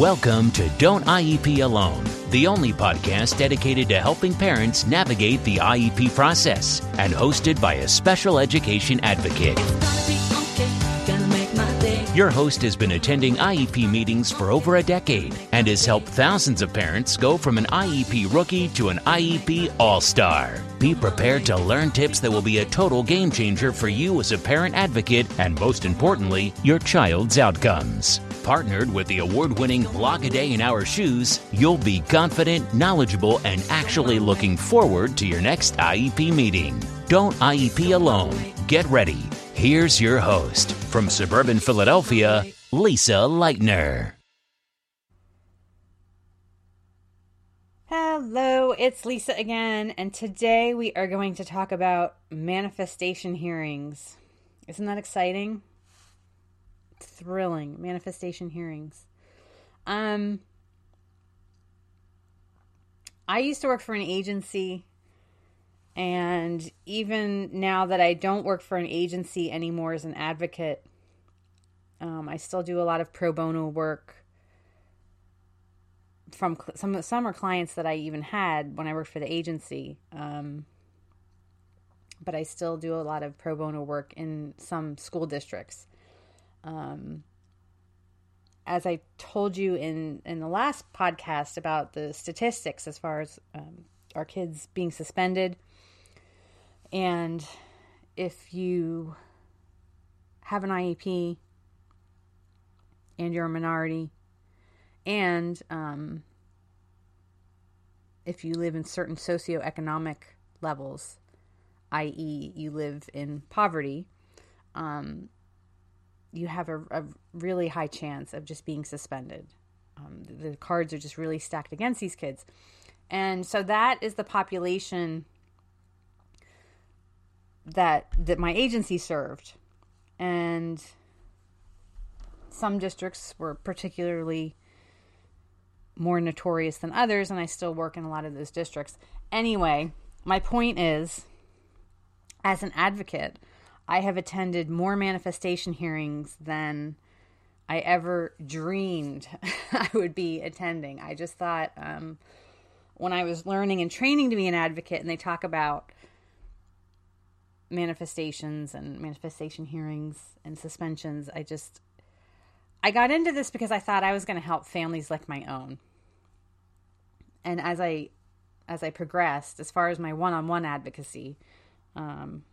Welcome to Don't IEP Alone, the only podcast dedicated to helping parents navigate the IEP process and hosted by a special education advocate. Your host has been attending IEP meetings for over a decade and has helped thousands of parents go from an IEP rookie to an IEP all star. Be prepared to learn tips that will be a total game changer for you as a parent advocate and, most importantly, your child's outcomes. Partnered with the award winning Block a Day in Our Shoes, you'll be confident, knowledgeable, and actually looking forward to your next IEP meeting. Don't IEP alone. Get ready. Here's your host from suburban Philadelphia, Lisa Lightner. Hello, it's Lisa again, and today we are going to talk about manifestation hearings. Isn't that exciting? Thrilling manifestation hearings. Um I used to work for an agency and even now that I don't work for an agency anymore as an advocate, um, I still do a lot of pro bono work from cl- some some are clients that I even had when I worked for the agency. Um, but I still do a lot of pro bono work in some school districts. Um, as I told you in in the last podcast about the statistics as far as um, our kids being suspended, and if you have an IEP and you're a minority and um, if you live in certain socioeconomic levels, i.e., you live in poverty, um, you have a, a, really high chance of just being suspended. Um, the, the cards are just really stacked against these kids. And so that is the population that that my agency served. And some districts were particularly more notorious than others, and I still work in a lot of those districts. Anyway, my point is as an advocate, I have attended more manifestation hearings than I ever dreamed I would be attending. I just thought um, when I was learning and training to be an advocate, and they talk about manifestations and manifestation hearings and suspensions, I just I got into this because I thought I was going to help families like my own and as I as I progressed, as far as my one-on-one advocacy, um,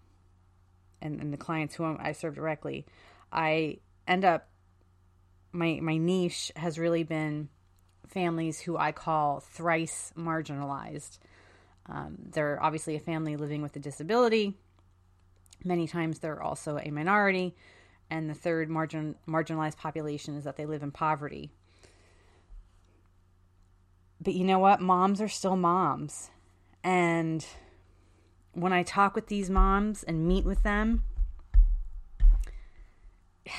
and, and the clients who I serve directly, I end up my my niche has really been families who I call thrice marginalized. Um, they're obviously a family living with a disability. Many times they're also a minority, and the third margin marginalized population is that they live in poverty. But you know what? Moms are still moms. And when I talk with these moms and meet with them,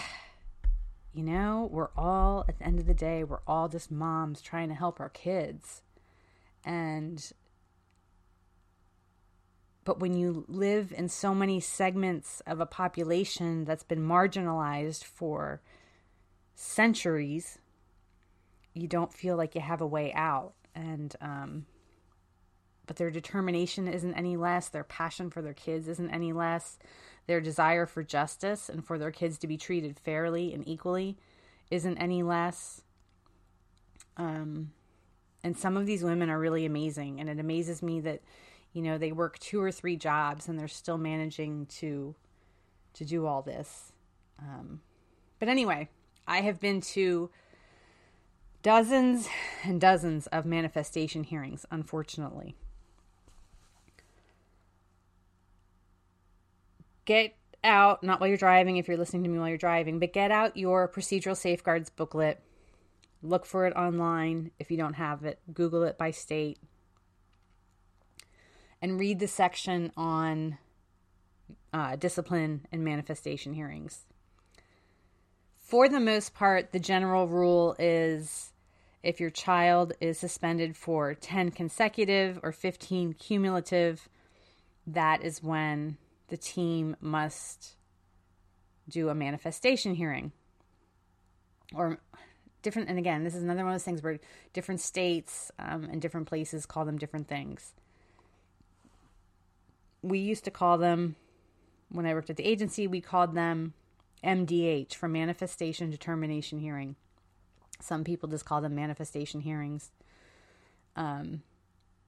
you know, we're all, at the end of the day, we're all just moms trying to help our kids. And, but when you live in so many segments of a population that's been marginalized for centuries, you don't feel like you have a way out and um but their determination isn't any less their passion for their kids isn't any less their desire for justice and for their kids to be treated fairly and equally isn't any less um and some of these women are really amazing and it amazes me that you know they work two or three jobs and they're still managing to to do all this um but anyway i have been to dozens and dozens of manifestation hearings, unfortunately. Get out, not while you're driving, if you're listening to me while you're driving, but get out your procedural safeguards booklet. Look for it online. If you don't have it, Google it by state. And read the section on uh, discipline and manifestation hearings for the most part, the general rule is if your child is suspended for 10 consecutive or 15 cumulative, that is when the team must do a manifestation hearing. Or different, and again, this is another one of those things where different states um, and different places call them different things. We used to call them, when I worked at the agency, we called them MDH for manifestation determination hearing. Some people just call them manifestation hearings. Um,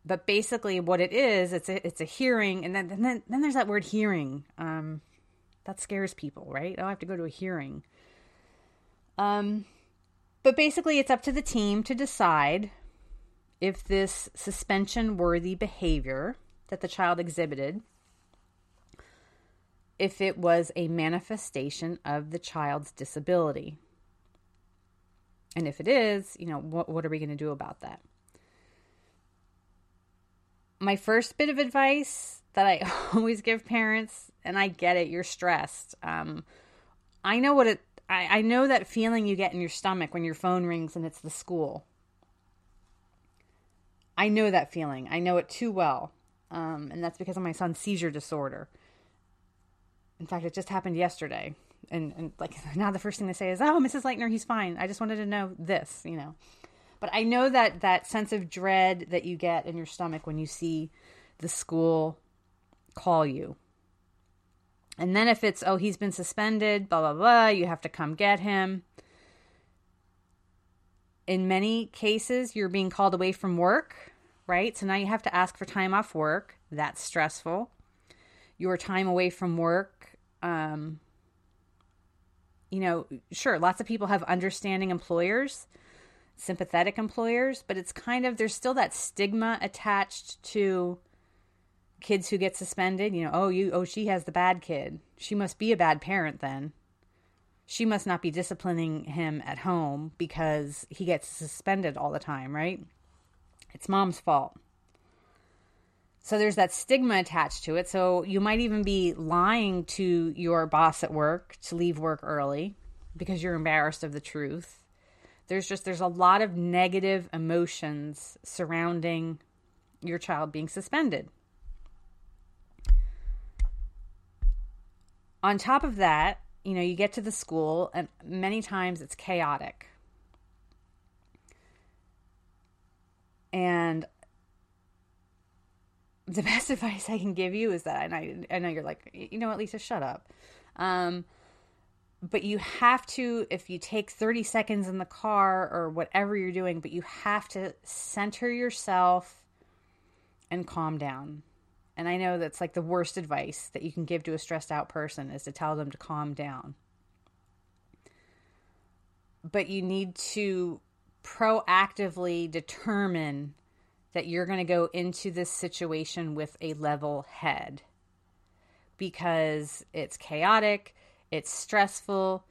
but basically, what it is, it's a it's a hearing, and then and then then there's that word hearing. Um, that scares people, right? Oh, I have to go to a hearing. Um, but basically, it's up to the team to decide if this suspension worthy behavior that the child exhibited if it was a manifestation of the child's disability. And if it is, you know, what, what are we going to do about that? My first bit of advice that I always give parents, and I get it, you're stressed. Um, I know what it, I, I know that feeling you get in your stomach when your phone rings and it's the school. I know that feeling. I know it too well. Um, and that's because of my son's seizure disorder in fact, it just happened yesterday. And, and like now the first thing they say is, "Oh, Mrs. Lightner, he's fine. I just wanted to know this," you know. But I know that that sense of dread that you get in your stomach when you see the school call you. And then if it's, "Oh, he's been suspended, blah blah blah, you have to come get him." In many cases, you're being called away from work, right? So now you have to ask for time off work. That's stressful. Your time away from work um, you know, sure, lots of people have understanding employers, sympathetic employers, but it's kind of, there's still that stigma attached to kids who get suspended. You know, oh, you, oh, she has the bad kid. She must be a bad parent then. She must not be disciplining him at home because he gets suspended all the time, right? It's mom's fault. So there's that stigma attached to it. So you might even be lying to your boss at work to leave work early because you're embarrassed of the truth. There's just there's a lot of negative emotions surrounding your child being suspended. On top of that, you know, you get to the school and many times it's chaotic. And the best advice I can give you is that, and I, I know you're like, you know, at Lisa, shut up. Um, but you have to, if you take 30 seconds in the car or whatever you're doing, but you have to center yourself and calm down. And I know that's like the worst advice that you can give to a stressed out person is to tell them to calm down. But you need to proactively determine that you're going to go into this situation with a level head because it's chaotic, it's stressful,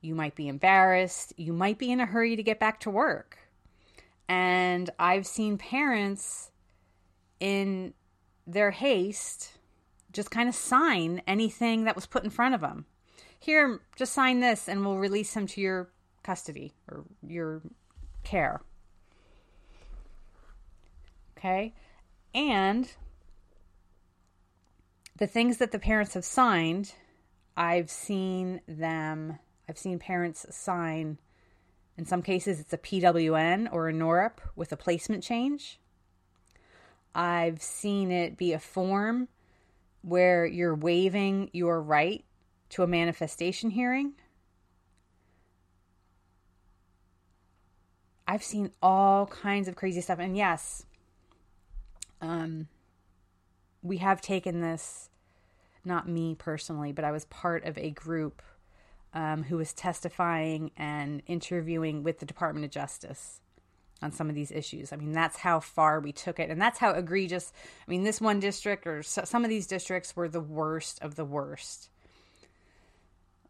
you might be embarrassed, you might be in a hurry to get back to work. And I've seen parents in their haste just kind of sign anything that was put in front of them. Here, just sign this and we'll release him to your custody or your care. Okay. And the things that the parents have signed, I've seen them, I've seen parents sign, in some cases, it's a PWN or a NOREP with a placement change. I've seen it be a form where you're waiving your right to a manifestation hearing. I've seen all kinds of crazy stuff. And yes, um, we have taken this, not me personally, but I was part of a group um, who was testifying and interviewing with the Department of Justice on some of these issues. I mean, that's how far we took it, and that's how egregious. I mean, this one district or so, some of these districts were the worst of the worst.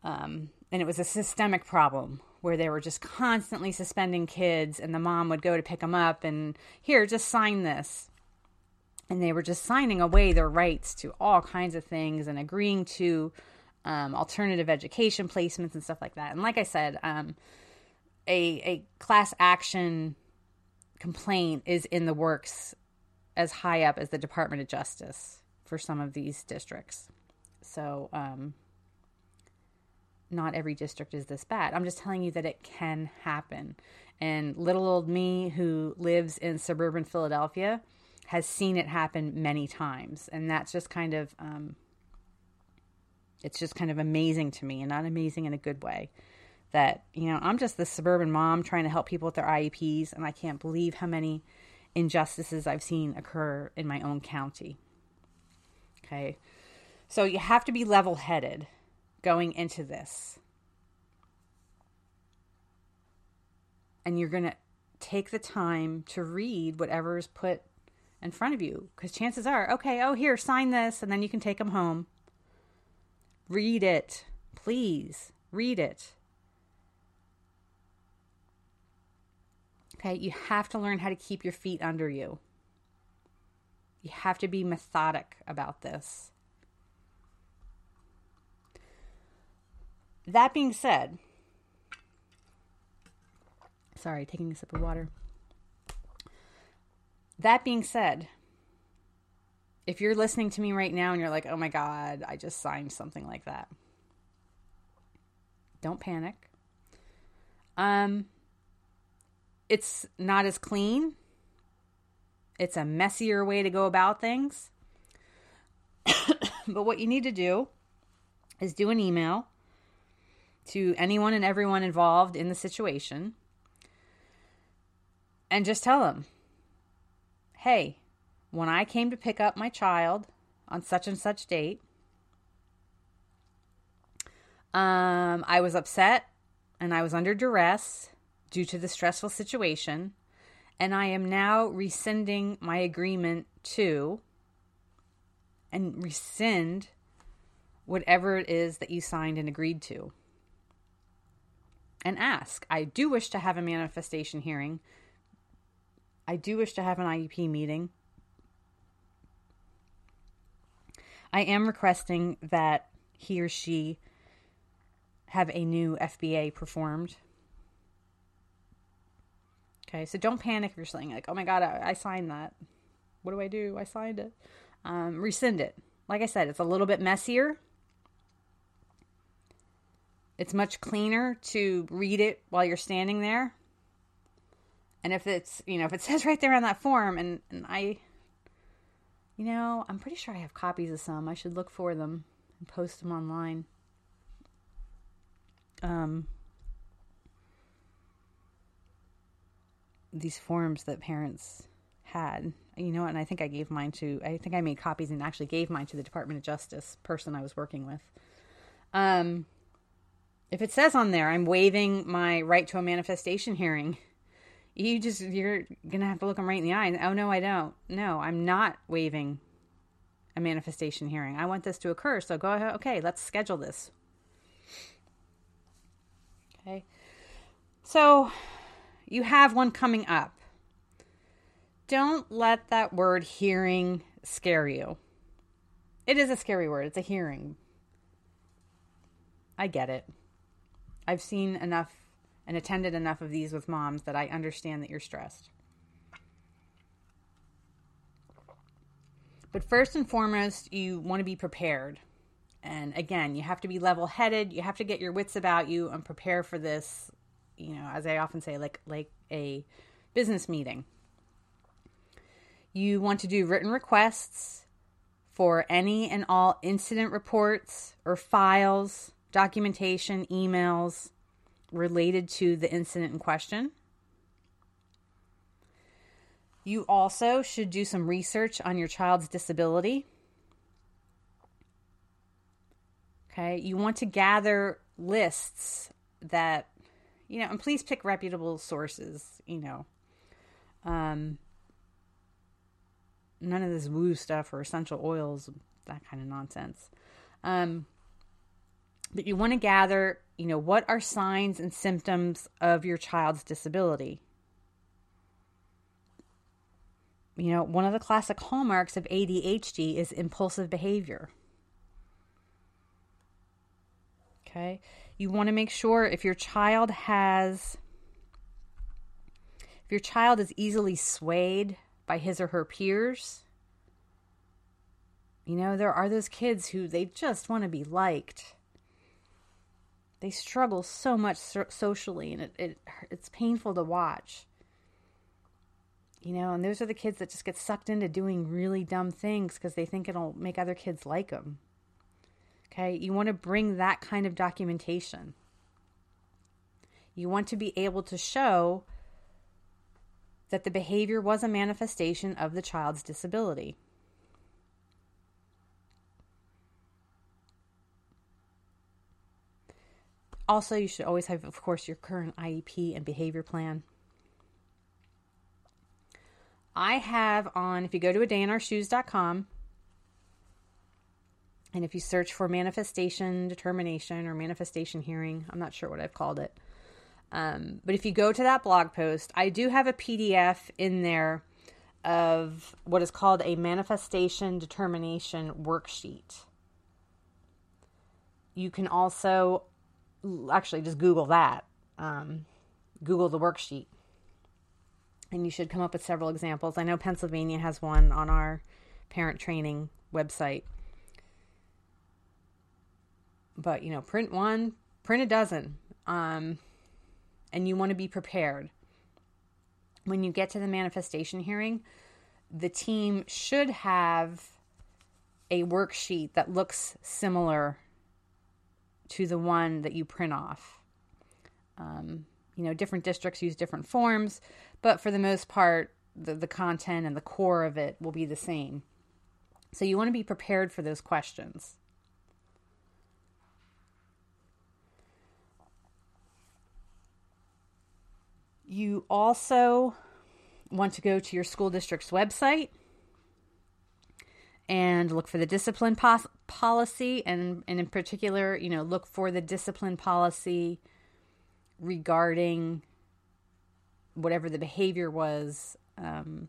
Um, and it was a systemic problem where they were just constantly suspending kids, and the mom would go to pick them up and here, just sign this and they were just signing away their rights to all kinds of things and agreeing to um, alternative education placements and stuff like that. And like I said, um, a a class action complaint is in the works as high up as the Department of Justice for some of these districts. So, um, not every district is this bad. I'm just telling you that it can happen. And little old me, who lives in suburban Philadelphia, has seen it happen many times. And that's just kind of, um, it's just kind of amazing to me, and not amazing in a good way. That, you know, I'm just the suburban mom trying to help people with their IEPs, and I can't believe how many injustices I've seen occur in my own county. Okay. So you have to be level headed going into this. And you're going to take the time to read whatever is put in front of you because chances are, okay, oh, here, sign this, and then you can take them home. Read it. Please read it. Okay, you have to learn how to keep your feet under you. You have to be methodic about this. That being said, sorry, taking a sip of water. That being said, if you're listening to me right now and you're like, oh my God, I just signed something like that, don't panic. Um, it's not as clean. It's a messier way to go about things. but what you need to do is do an email to anyone and everyone involved in the situation and just tell them, hey, when I came to pick up my child on such and such date, um, I was upset and I was under duress due to the stressful situation, and I am now rescinding my agreement to and rescind whatever it is that you signed and agreed to and ask. I do wish to have a manifestation hearing. I do wish to have an IEP meeting. I am requesting that he or she have a new FBA performed. Okay, so don't panic if you're saying, like, oh my God, I, I signed that. What do I do? I signed it. Um, rescind it. Like I said, it's a little bit messier it's much cleaner to read it while you're standing there. And if it's, you know, if it says right there on that form, and, and I, you know, I'm pretty sure I have copies of some. I should look for them and post them online. Um, these forms that parents had. You know, and I think I gave mine to, I think I made copies and actually gave mine to the Department of Justice person I was working with. Um, if it says on there, I'm waiving my right to a manifestation hearing, you just, you're to have to look them right in the eye. And, oh, no, I don't. No, I'm not waiving a manifestation hearing. I want this to occur. So go ahead. Okay, let's schedule this. Okay. So you have one coming up. Don't let that word hearing scare you. It is a scary word. It's a hearing. I get it. I've seen enough and attended enough of these with moms that I understand that you're stressed. But first and foremost, you want to be prepared. And again, you have to be level headed. You have to get your wits about you and prepare for this, you know, as I often say, like like a business meeting. You want to do written requests for any and all incident reports or files documentation, emails related to the incident in question. You also should do some research on your child's disability. Okay, you want to gather lists that, you know, and please pick reputable sources, you know. Um, none of this woo stuff or essential oils, that kind of nonsense. Um, but you want to gather, you know, what are signs and symptoms of your child's disability? You know, one of the classic hallmarks of ADHD is impulsive behavior. Okay? You want to make sure if your child has if your child is easily swayed by his or her peers, you know, there are those kids who they just want to be liked They struggle so much so- socially, and it, it it's painful to watch. You know, and those are the kids that just get sucked into doing really dumb things because they think it'll make other kids like them. Okay, you want to bring that kind of documentation. You want to be able to show that the behavior was a manifestation of the child's disability. Also, you should always have, of course, your current IEP and behavior plan. I have on, if you go to a dayinourshoes.com, and if you search for manifestation determination or manifestation hearing, I'm not sure what I've called it. Um, but if you go to that blog post, I do have a PDF in there of what is called a manifestation determination worksheet. You can also actually just Google that. Um, Google the worksheet. And you should come up with several examples. I know Pennsylvania has one on our parent training website. But, you know, print one, print a dozen. Um, and you want to be prepared. When you get to the manifestation hearing, the team should have a worksheet that looks similar to the one that you print off. Um, you know, different districts use different forms, but for the most part, the, the content and the core of it will be the same. So you want to be prepared for those questions. You also want to go to your school district's website and look for the discipline policy and, and in particular you know look for the discipline policy regarding whatever the behavior was um,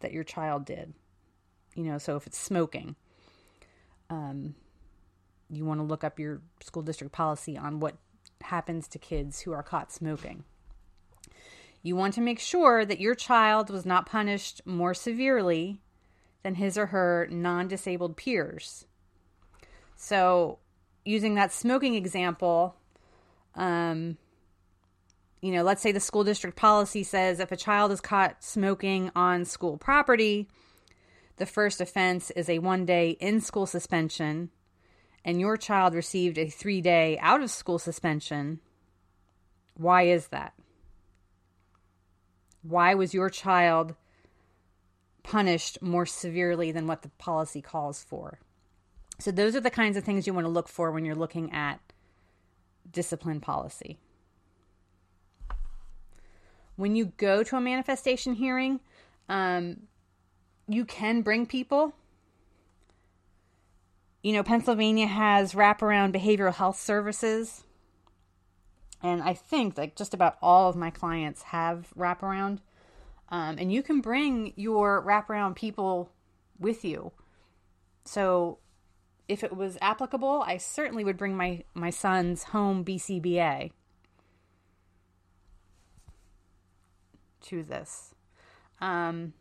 that your child did. You know so if it's smoking um, you want to look up your school district policy on what happens to kids who are caught smoking. You want to make sure that your child was not punished more severely than his or her non disabled peers. So, using that smoking example, um, you know, let's say the school district policy says if a child is caught smoking on school property, the first offense is a one day in school suspension, and your child received a three day out of school suspension. Why is that? Why was your child punished more severely than what the policy calls for? So, those are the kinds of things you want to look for when you're looking at discipline policy. When you go to a manifestation hearing, um, you can bring people. You know, Pennsylvania has wraparound behavioral health services and I think like just about all of my clients have wraparound. Um, and you can bring your wraparound people with you. So if it was applicable, I certainly would bring my, my son's home BCBA to this. Um,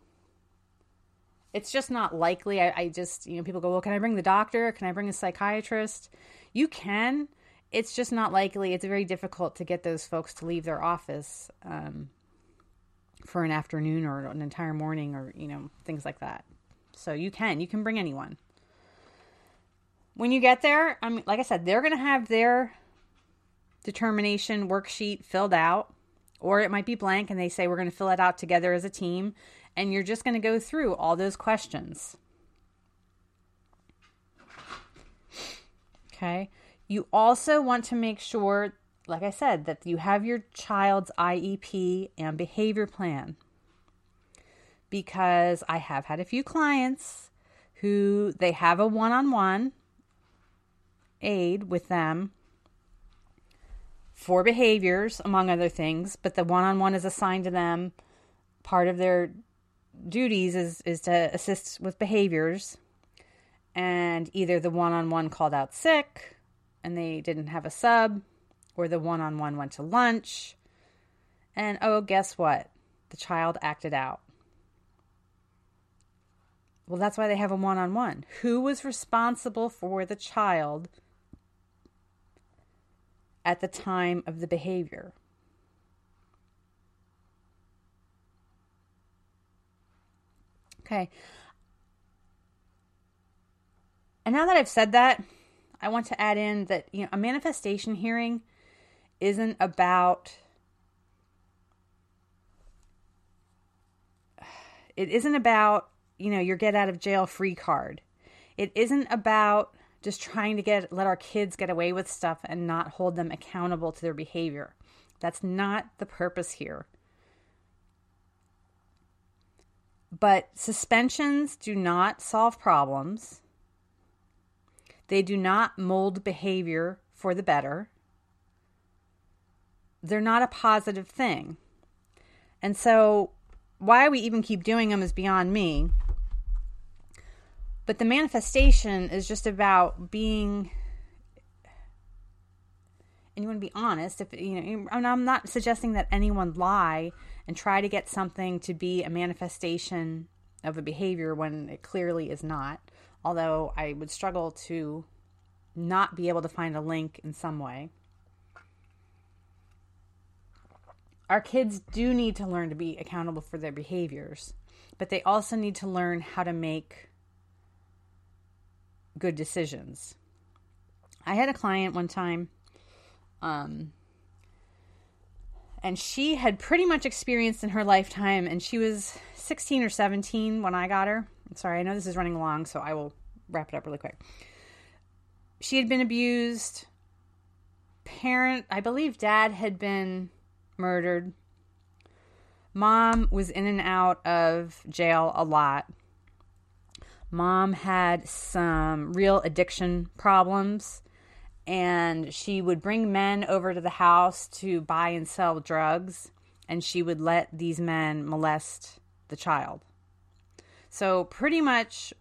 it's just not likely. I, I just, you know, people go, well, can I bring the doctor? Can I bring a psychiatrist? You can it's just not likely. It's very difficult to get those folks to leave their office um, for an afternoon or an entire morning or, you know, things like that. So you can, you can bring anyone. When you get there, I mean, like I said, they're going to have their determination worksheet filled out, or it might be blank and they say we're going to fill it out together as a team. And you're just going to go through all those questions. Okay. You also want to make sure, like I said, that you have your child's IEP and behavior plan. Because I have had a few clients who they have a one on one aid with them for behaviors, among other things, but the one on one is assigned to them. Part of their duties is, is to assist with behaviors. And either the one on one called out sick and they didn't have a sub, or the one on one went to lunch. And oh, guess what? The child acted out. Well, that's why they have a one on one. Who was responsible for the child at the time of the behavior. Okay. And now that I've said that, I want to add in that you know a manifestation hearing isn't about it isn't about you know your get out of jail free card. It isn't about just trying to get let our kids get away with stuff and not hold them accountable to their behavior. That's not the purpose here. But suspensions do not solve problems. They do not mold behavior for the better. They're not a positive thing. And so, why we even keep doing them is beyond me. But the manifestation is just about being and you want to be honest if you know i'm not suggesting that anyone lie and try to get something to be a manifestation of a behavior when it clearly is not although I would struggle to not be able to find a link in some way. Our kids do need to learn to be accountable for their behaviors, but they also need to learn how to make good decisions. I had a client one time, um, and she had pretty much experienced in her lifetime, and she was 16 or 17 when I got her. Sorry, I know this is running long, so I will wrap it up really quick. She had been abused. Parent, I believe dad had been murdered. Mom was in and out of jail a lot. Mom had some real addiction problems, and she would bring men over to the house to buy and sell drugs, and she would let these men molest the child. So, pretty much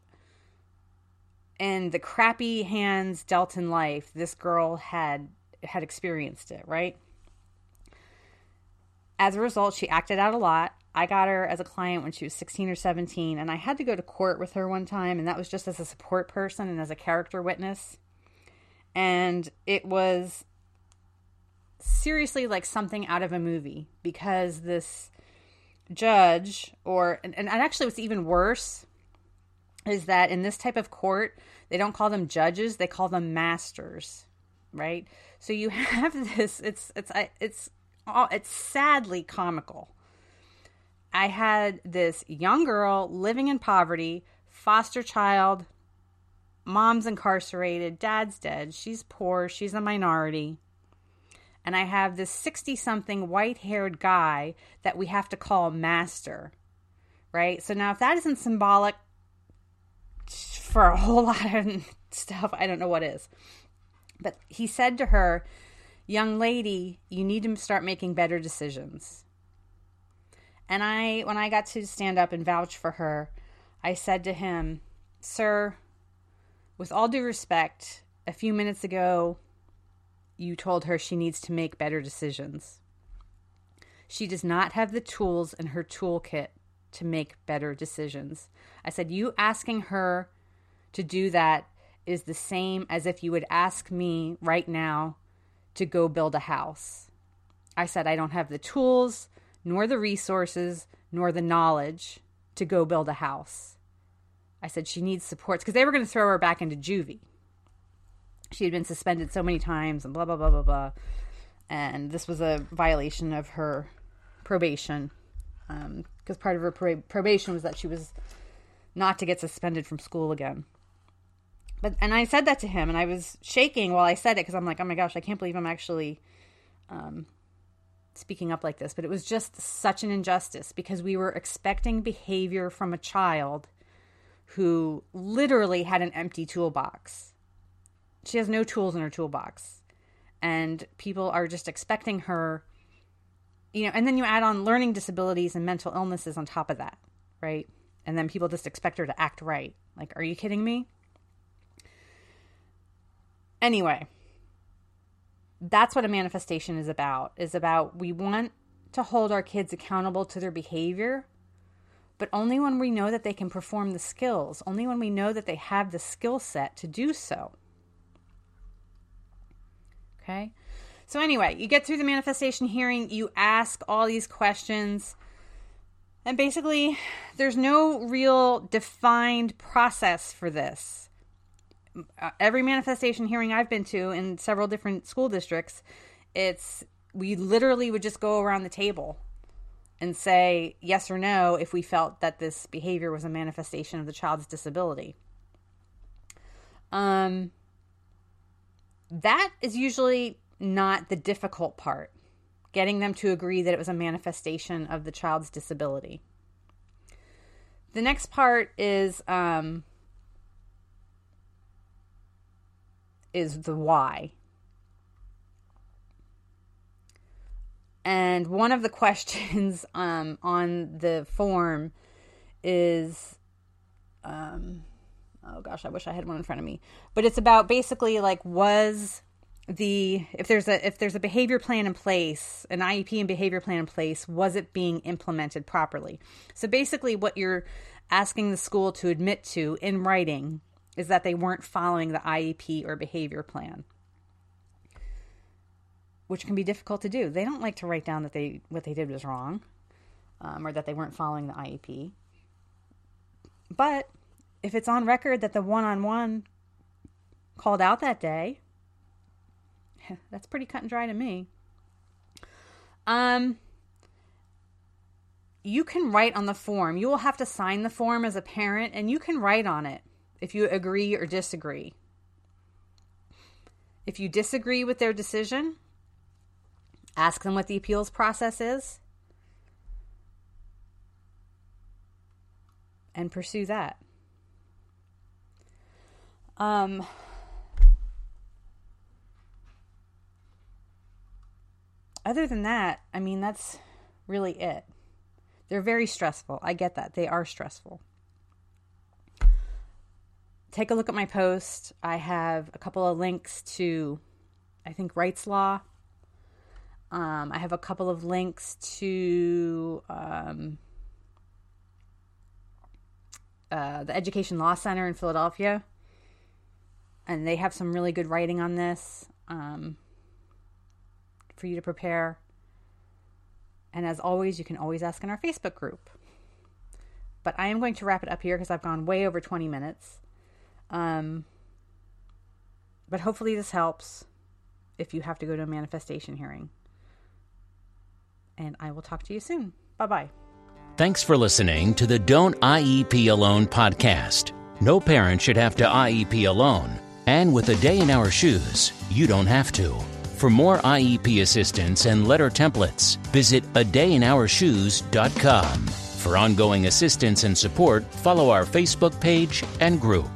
in the crappy hands dealt in life, this girl had had experienced it, right? As a result, she acted out a lot. I got her as a client when she was 16 or 17, and I had to go to court with her one time, and that was just as a support person and as a character witness. And it was seriously like something out of a movie because this judge, or, and, and actually, what's even worse is that in this type of court, they don't call them judges, they call them masters, right? So you have this it's it's it's it's sadly comical. I had this young girl living in poverty, foster child, mom's incarcerated, dad's dead, she's poor, she's a minority. And I have this 60 something white haired guy that we have to call master, right? So now, if that isn't symbolic for a whole lot of stuff. I don't know what is. But he said to her, Young lady, you need to start making better decisions. And I, when I got to stand up and vouch for her, I said to him, Sir, with all due respect, a few minutes ago, you told her she needs to make better decisions. She does not have the tools in her toolkit to make better decisions. I said, You asking her to do that is the same as if you would ask me right now to go build a house. I said, I don't have the tools, nor the resources, nor the knowledge to go build a house. I said, she needs supports because they were going to throw her back into juvie. She had been suspended so many times and blah, blah, blah, blah, blah. And this was a violation of her probation because um, part of her probation was that she was not to get suspended from school again. But and I said that to him, and I was shaking while I said it because I'm like, oh my gosh, I can't believe I'm actually um, speaking up like this. But it was just such an injustice because we were expecting behavior from a child who literally had an empty toolbox. She has no tools in her toolbox, and people are just expecting her. You know, and then you add on learning disabilities and mental illnesses on top of that, right? And then people just expect her to act right. Like, are you kidding me? Anyway, that's what a manifestation is about. Is about we want to hold our kids accountable to their behavior, but only when we know that they can perform the skills, only when we know that they have the skill set to do so. Okay? So, anyway, you get through the manifestation hearing, you ask all these questions, and basically, there's no real defined process for this. Uh, every manifestation hearing I've been to in several different school districts, it's we literally would just go around the table and say yes or no if we felt that this behavior was a manifestation of the child's disability. Um, that is usually not the difficult part, getting them to agree that it was a manifestation of the child's disability. The next part is um, is the why. And one of the questions um, on the form is, um, oh gosh, I wish I had one in front of me. But it's about basically like was the if there's a if there's a behavior plan in place, an IEP and behavior plan in place, was it being implemented properly? So basically, what you're asking the school to admit to in writing is that they weren't following the IEP or behavior plan which can be difficult to do. They don't like to write down that they what they did was wrong, um, or that they weren't following the IEP. But if it's on record that the one-on-one called out that day, that's pretty cut and dry to me. Um, you can write on the form. You will have to sign the form as a parent, and you can write on it if you agree or disagree. If you disagree with their decision, Ask them what the appeals process is and pursue that. Um, other than that, I mean, that's really it. They're very stressful. I get that. They are stressful. Take a look at my post. I have a couple of links to, I think, Wrightslaw um, I have a couple of links to um, uh, the Education Law Center in Philadelphia, and they have some really good writing on this um, for you to prepare. And as always, you can always ask in our Facebook group. But I am going to wrap it up here because I've gone way over 20 minutes. Um, but hopefully, this helps if you have to go to a manifestation hearing and I will talk to you soon. Bye bye. Thanks for listening to the Don't IEP Alone podcast. No parent should have to IEP alone. And with a day in our shoes, you don't have to. For more IEP assistance and letter templates, visit adayinourshoes.com. For ongoing assistance and support, follow our Facebook page and group.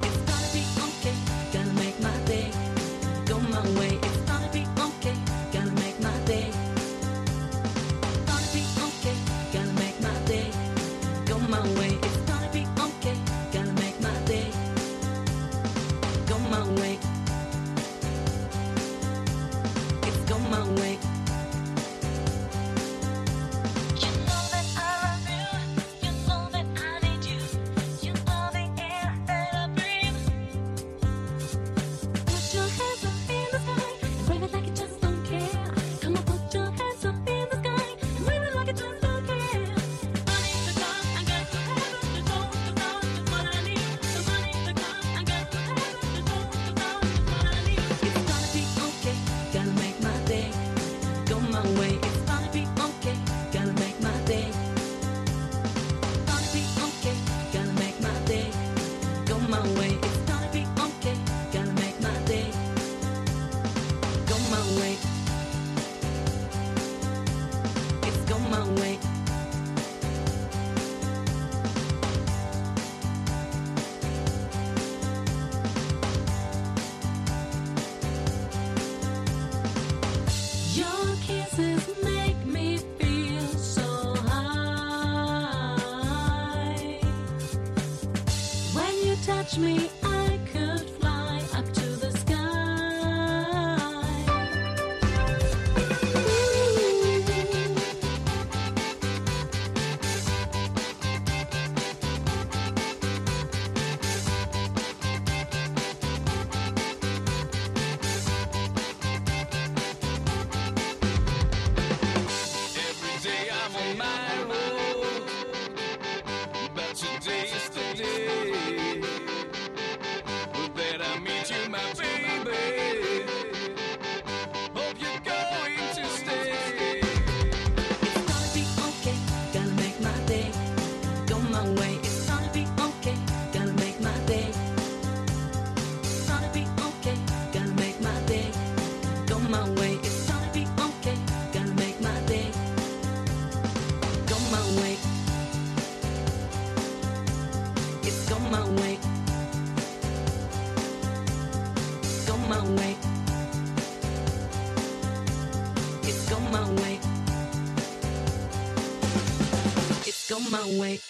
It's